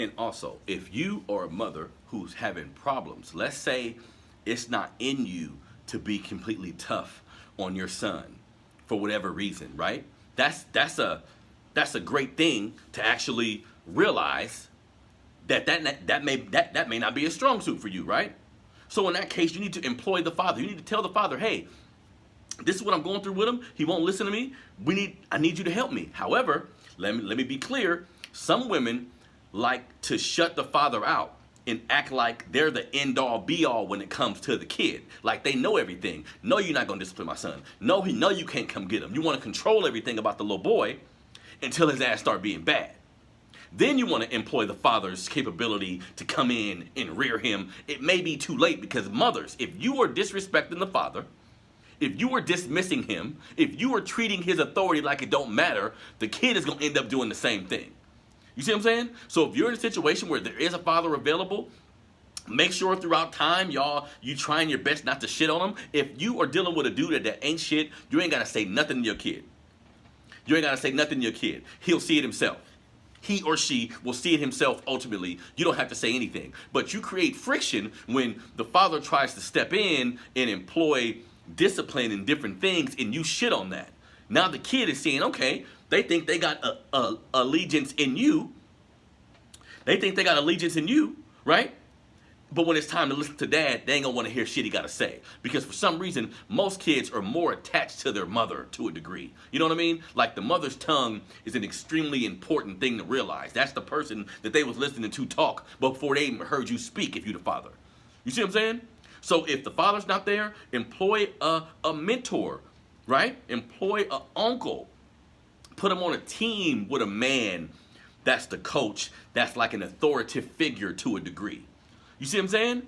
And also, if you are a mother who's having problems, let's say it's not in you to be completely tough on your son for whatever reason, right? That's that's a that's a great thing to actually realize that that that may that, that may not be a strong suit for you, right? So in that case, you need to employ the father. You need to tell the father, "Hey, this is what I'm going through with him. He won't listen to me. We need I need you to help me." However, let me let me be clear. Some women like to shut the father out and act like they're the end all be all when it comes to the kid. Like they know everything. No, you're not gonna discipline my son. No, he know you can't come get him. You want to control everything about the little boy until his ass start being bad. Then you want to employ the father's capability to come in and rear him. It may be too late because mothers, if you are disrespecting the father, if you are dismissing him, if you are treating his authority like it don't matter, the kid is to end up doing the same thing. You see what I'm saying? So if you're in a situation where there is a father available, make sure throughout time, y'all, you trying your best not to shit on him. If you are dealing with a dude that, that ain't shit, you ain't got to say nothing to your kid. You ain't got to say nothing to your kid. He'll see it himself. He or she will see it himself ultimately. You don't have to say anything. But you create friction when the father tries to step in and employ discipline and different things and you shit on that. Now the kid is saying, okay, they think they got a, a, allegiance in you. They think they got allegiance in you, right? But when it's time to listen to dad, they ain't gonna wanna hear shit he gotta say. Because for some reason, most kids are more attached to their mother to a degree. You know what I mean? Like the mother's tongue is an extremely important thing to realize. That's the person that they was listening to talk before they even heard you speak if you the father. You see what I'm saying? So if the father's not there, employ a, a mentor, right? Employ an uncle. Put him on a team with a man that's the coach, that's like an authoritative figure to a degree. You see what I'm saying?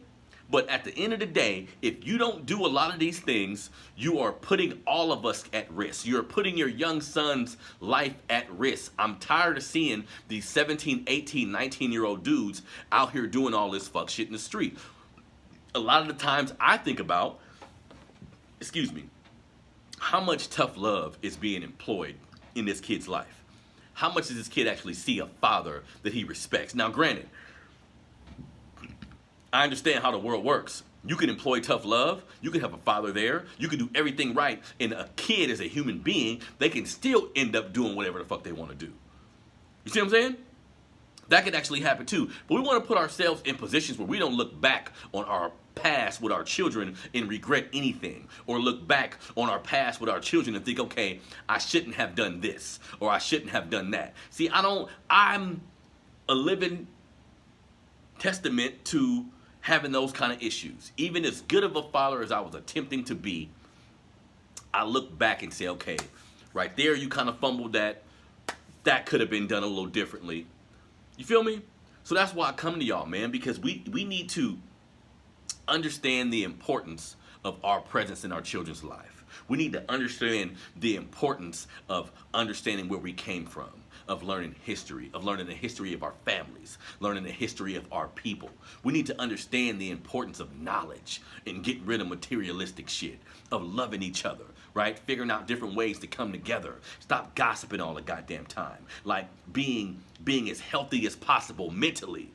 But at the end of the day, if you don't do a lot of these things, you are putting all of us at risk. You're putting your young son's life at risk. I'm tired of seeing these 17, 18, 19 year old dudes out here doing all this fuck shit in the street. A lot of the times I think about, excuse me, how much tough love is being employed in this kid's life. How much does this kid actually see a father that he respects? Now, granted, I understand how the world works. You can employ tough love. You can have a father there. You can do everything right. And a kid as a human being, they can still end up doing whatever the fuck they want to do. You see what I'm saying? That could actually happen too. But we want to put ourselves in positions where we don't look back on our past with our children and regret anything. Or look back on our past with our children and think, okay, I shouldn't have done this. Or I shouldn't have done that. See, I don't, I'm a living testament to having those kind of issues. Even as good of a father as I was attempting to be, I look back and say, okay, right there you kind of fumbled that. That could have been done a little differently. You feel me? So that's why I come to y'all, man, because we, we need to understand the importance of our presence in our children's life. We need to understand the importance of understanding where we came from of learning history, of learning the history of our families, learning the history of our people. We need to understand the importance of knowledge and getting rid of materialistic shit, of loving each other, right? Figuring out different ways to come together. Stop gossiping all the goddamn time. Like being being as healthy as possible mentally.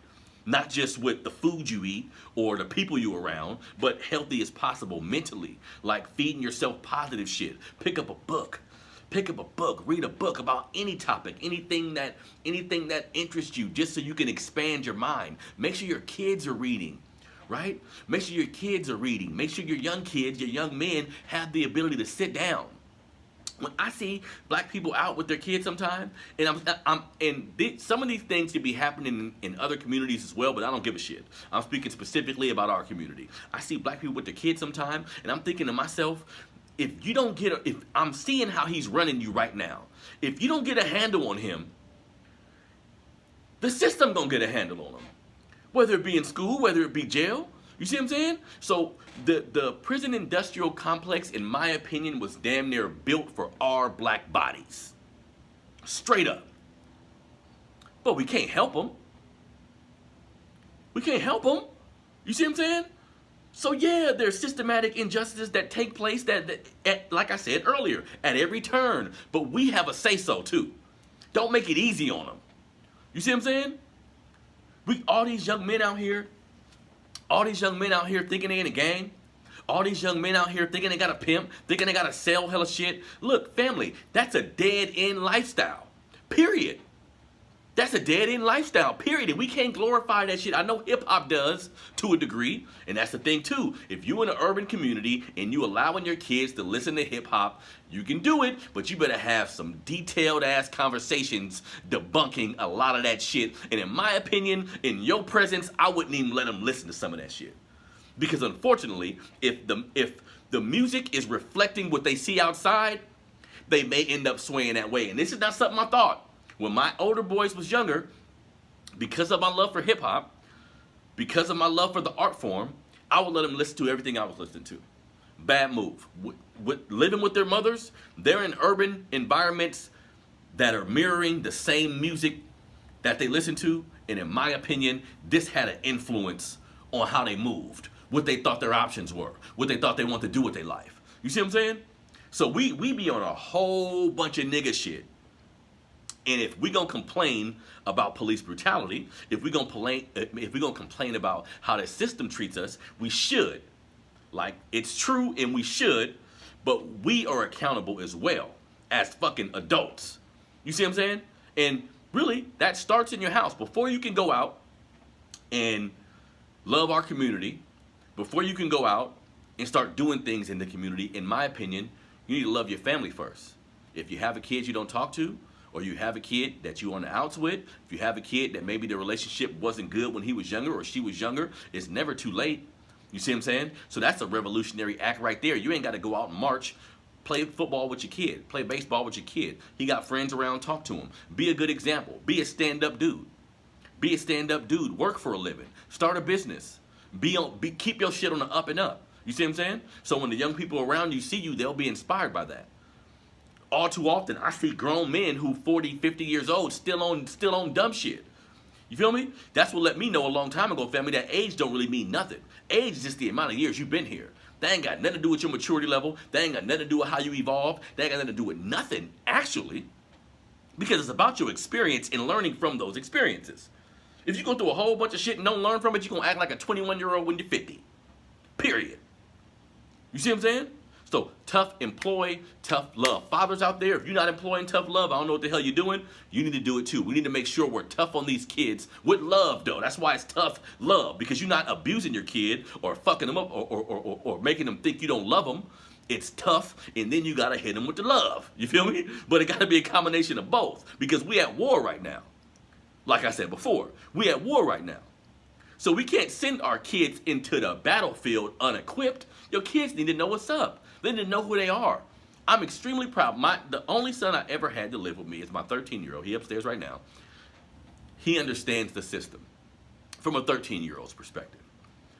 Not just with the food you eat or the people you around, but healthy as possible mentally. Like feeding yourself positive shit. Pick up a book pick up a book, read a book about any topic, anything that anything that interests you, just so you can expand your mind. Make sure your kids are reading, right? Make sure your kids are reading. Make sure your young kids, your young men have the ability to sit down. When I see black people out with their kids sometime, and I'm, I'm and th some of these things could be happening in, in other communities as well, but I don't give a shit. I'm speaking specifically about our community. I see black people with their kids sometime, and I'm thinking to myself, if you don't get a, if I'm seeing how he's running you right now, if you don't get a handle on him, the system gonna get a handle on him. Whether it be in school, whether it be jail. You see what I'm saying? So the, the prison industrial complex, in my opinion, was damn near built for our black bodies. Straight up. But we can't help them. We can't help them. You see what I'm saying? So yeah, there's systematic injustices that take place that, that at, like I said earlier, at every turn. But we have a say-so too. Don't make it easy on them. You see what I'm saying? We all these young men out here, all these young men out here thinking they in a gang. All these young men out here thinking they got a pimp, thinking they got to sell hella shit. Look, family, that's a dead end lifestyle. Period. That's a dead end lifestyle, period. And we can't glorify that shit. I know hip hop does to a degree, and that's the thing too. If you're in an urban community and you allowing your kids to listen to hip hop, you can do it, but you better have some detailed ass conversations debunking a lot of that shit. And in my opinion, in your presence, I wouldn't even let them listen to some of that shit. Because unfortunately, if the if the music is reflecting what they see outside, they may end up swaying that way. And this is not something I thought when my older boys was younger, because of my love for hip hop, because of my love for the art form, I would let them listen to everything I was listening to. Bad move. With, with, living with their mothers, they're in urban environments that are mirroring the same music that they listen to. And in my opinion, this had an influence on how they moved, what they thought their options were, what they thought they wanted to do with their life. You see what I'm saying? So we, we be on a whole bunch of nigga shit and if we're gonna complain about police brutality, if we gonna complain, uh, if we gonna complain about how the system treats us, we should. Like it's true, and we should, but we are accountable as well as fucking adults. You see what I'm saying? And really, that starts in your house. Before you can go out and love our community, before you can go out and start doing things in the community, in my opinion, you need to love your family first. If you have a kid you don't talk to, or you have a kid that you on the outs with, if you have a kid that maybe the relationship wasn't good when he was younger or she was younger, it's never too late. You see what I'm saying? So that's a revolutionary act right there. You ain't got to go out and march. Play football with your kid. Play baseball with your kid. He got friends around, talk to him. Be a good example. Be a stand-up dude. Be a stand-up dude. Work for a living. Start a business. Be on be, keep your shit on the up and up. You see what I'm saying? So when the young people around you see you, they'll be inspired by that all too often I see grown men who 40, 50 years old still on still on dumb shit. You feel me? That's what let me know a long time ago, family, that age don't really mean nothing. Age is just the amount of years you've been here. That ain't got nothing to do with your maturity level. That ain't got nothing to do with how you evolve. That ain't got nothing to do with nothing, actually. Because it's about your experience and learning from those experiences. If you go through a whole bunch of shit and don't learn from it, you're gonna act like a 21 year old when you're 50. Period. You see what I'm saying? So tough employ, tough love. Fathers out there, if you're not employing tough love, I don't know what the hell you're doing. You need to do it too. We need to make sure we're tough on these kids with love, though. That's why it's tough love because you're not abusing your kid or fucking them up or, or, or, or making them think you don't love them. It's tough, and then you gotta hit them with the love. You feel me? But it gotta be a combination of both because we at war right now. Like I said before, we at war right now. So we can't send our kids into the battlefield unequipped. Your kids need to know what's up. They need to know who they are. I'm extremely proud. My the only son I ever had to live with me is my 13 year old. He upstairs right now. He understands the system from a 13 year old's perspective.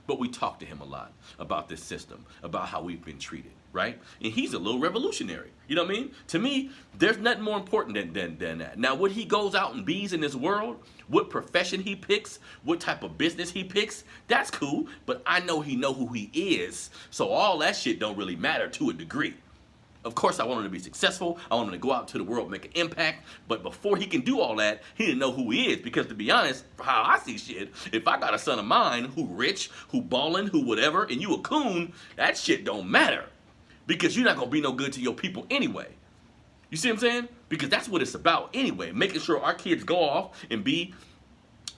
But we talk to him a lot about this system, about how we've been treated, right? And he's a little revolutionary. You know what I mean? To me, there's nothing more important than, than, than that. Now, what he goes out and bees in this world, what profession he picks, what type of business he picks, that's cool. But I know he know who he is. So all that shit don't really matter to a degree. Of course, I want him to be successful. I want him to go out to the world, make an impact. But before he can do all that, he didn't know who he is. Because to be honest, how I see shit, if I got a son of mine who rich, who ballin', who whatever, and you a coon, that shit don't matter. Because you're not gonna be no good to your people anyway. You see what I'm saying? Because that's what it's about anyway. Making sure our kids go off and be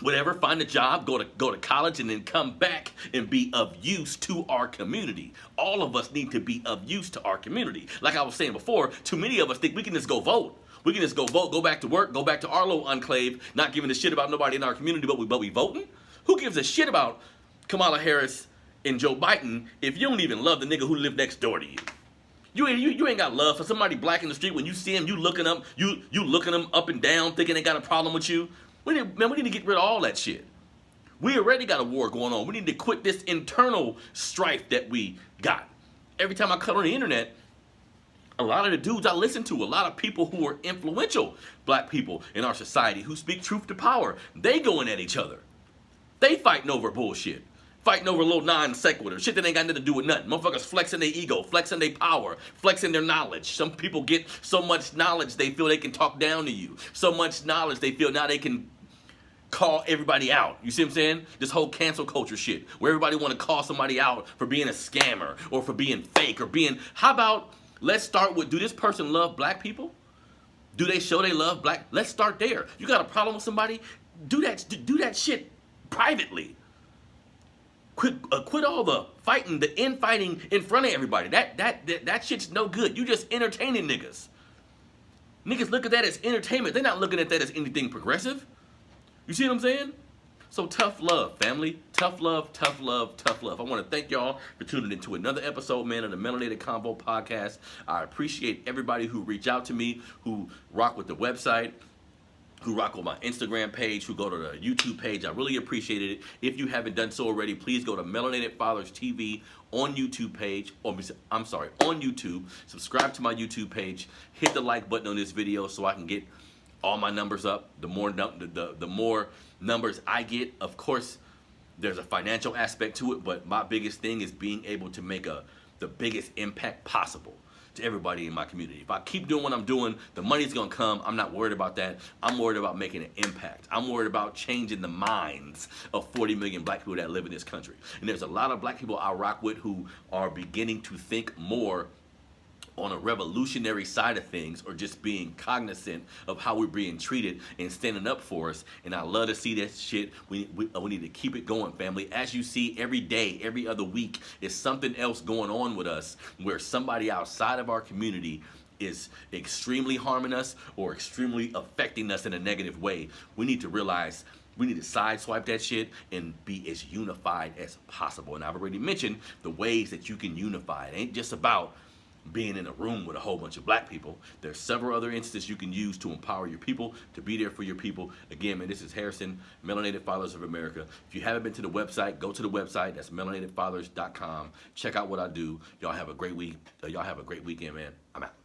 whatever, find a job, go to go to college, and then come back and be of use to our community. All of us need to be of use to our community. Like I was saying before, too many of us think we can just go vote. We can just go vote, go back to work, go back to our little enclave, not giving a shit about nobody in our community, but we but we voting. Who gives a shit about Kamala Harris and Joe Biden if you don't even love the nigga who lived next door to you? You ain't you, you ain't got love for somebody black in the street when you see him, you looking up, you you looking them up and down, thinking they got a problem with you. We need, man, we need to get rid of all that shit. We already got a war going on. We need to quit this internal strife that we got. Every time I cut on the internet, a lot of the dudes I listen to, a lot of people who are influential black people in our society who speak truth to power, they going at each other. They fighting over bullshit. Fighting over little non sequitur. Shit that ain't got nothing to do with nothing. Motherfuckers flexing their ego, flexing their power, flexing their knowledge. Some people get so much knowledge they feel they can talk down to you. So much knowledge they feel now they can call everybody out. You see what I'm saying? This whole cancel culture shit, where everybody want to call somebody out for being a scammer or for being fake or being. How about let's start with do this person love black people? Do they show they love black? Let's start there. You got a problem with somebody? Do that. Do that shit privately. Quit, uh, quit all the fighting, the infighting in front of everybody. That, that that that shit's no good. You just entertaining niggas. Niggas look at that as entertainment. They're not looking at that as anything progressive. You see what I'm saying? So tough love, family. Tough love, tough love, tough love. I want to thank y'all for tuning into another episode, man, of the Melanated Convo podcast. I appreciate everybody who reach out to me, who rock with the website, who rock with my Instagram page, who go to the YouTube page. I really appreciate it. If you haven't done so already, please go to Melanated Fathers TV on YouTube page, or I'm sorry, on YouTube. Subscribe to my YouTube page. Hit the like button on this video so I can get all my numbers up. The more the, the, the more numbers I get, of course, there's a financial aspect to it, but my biggest thing is being able to make a the biggest impact possible to everybody in my community. If I keep doing what I'm doing, the money's gonna come. I'm not worried about that. I'm worried about making an impact. I'm worried about changing the minds of 40 million black people that live in this country. And there's a lot of black people I rock with who are beginning to think more on a revolutionary side of things or just being cognizant of how we're being treated and standing up for us. And I love to see that shit. We, we, uh, we need to keep it going, family. As you see every day, every other week, is something else going on with us where somebody outside of our community is extremely harming us or extremely affecting us in a negative way. We need to realize we need to sideswipe that shit and be as unified as possible. And I've already mentioned the ways that you can unify. It ain't just about being in a room with a whole bunch of black people. There's several other instances you can use to empower your people, to be there for your people. Again, man, this is Harrison, Melanated Fathers of America. If you haven't been to the website, go to the website. That's melanatedfathers.com. Check out what I do. Y'all have a great week. Y'all have a great weekend, man. I'm out.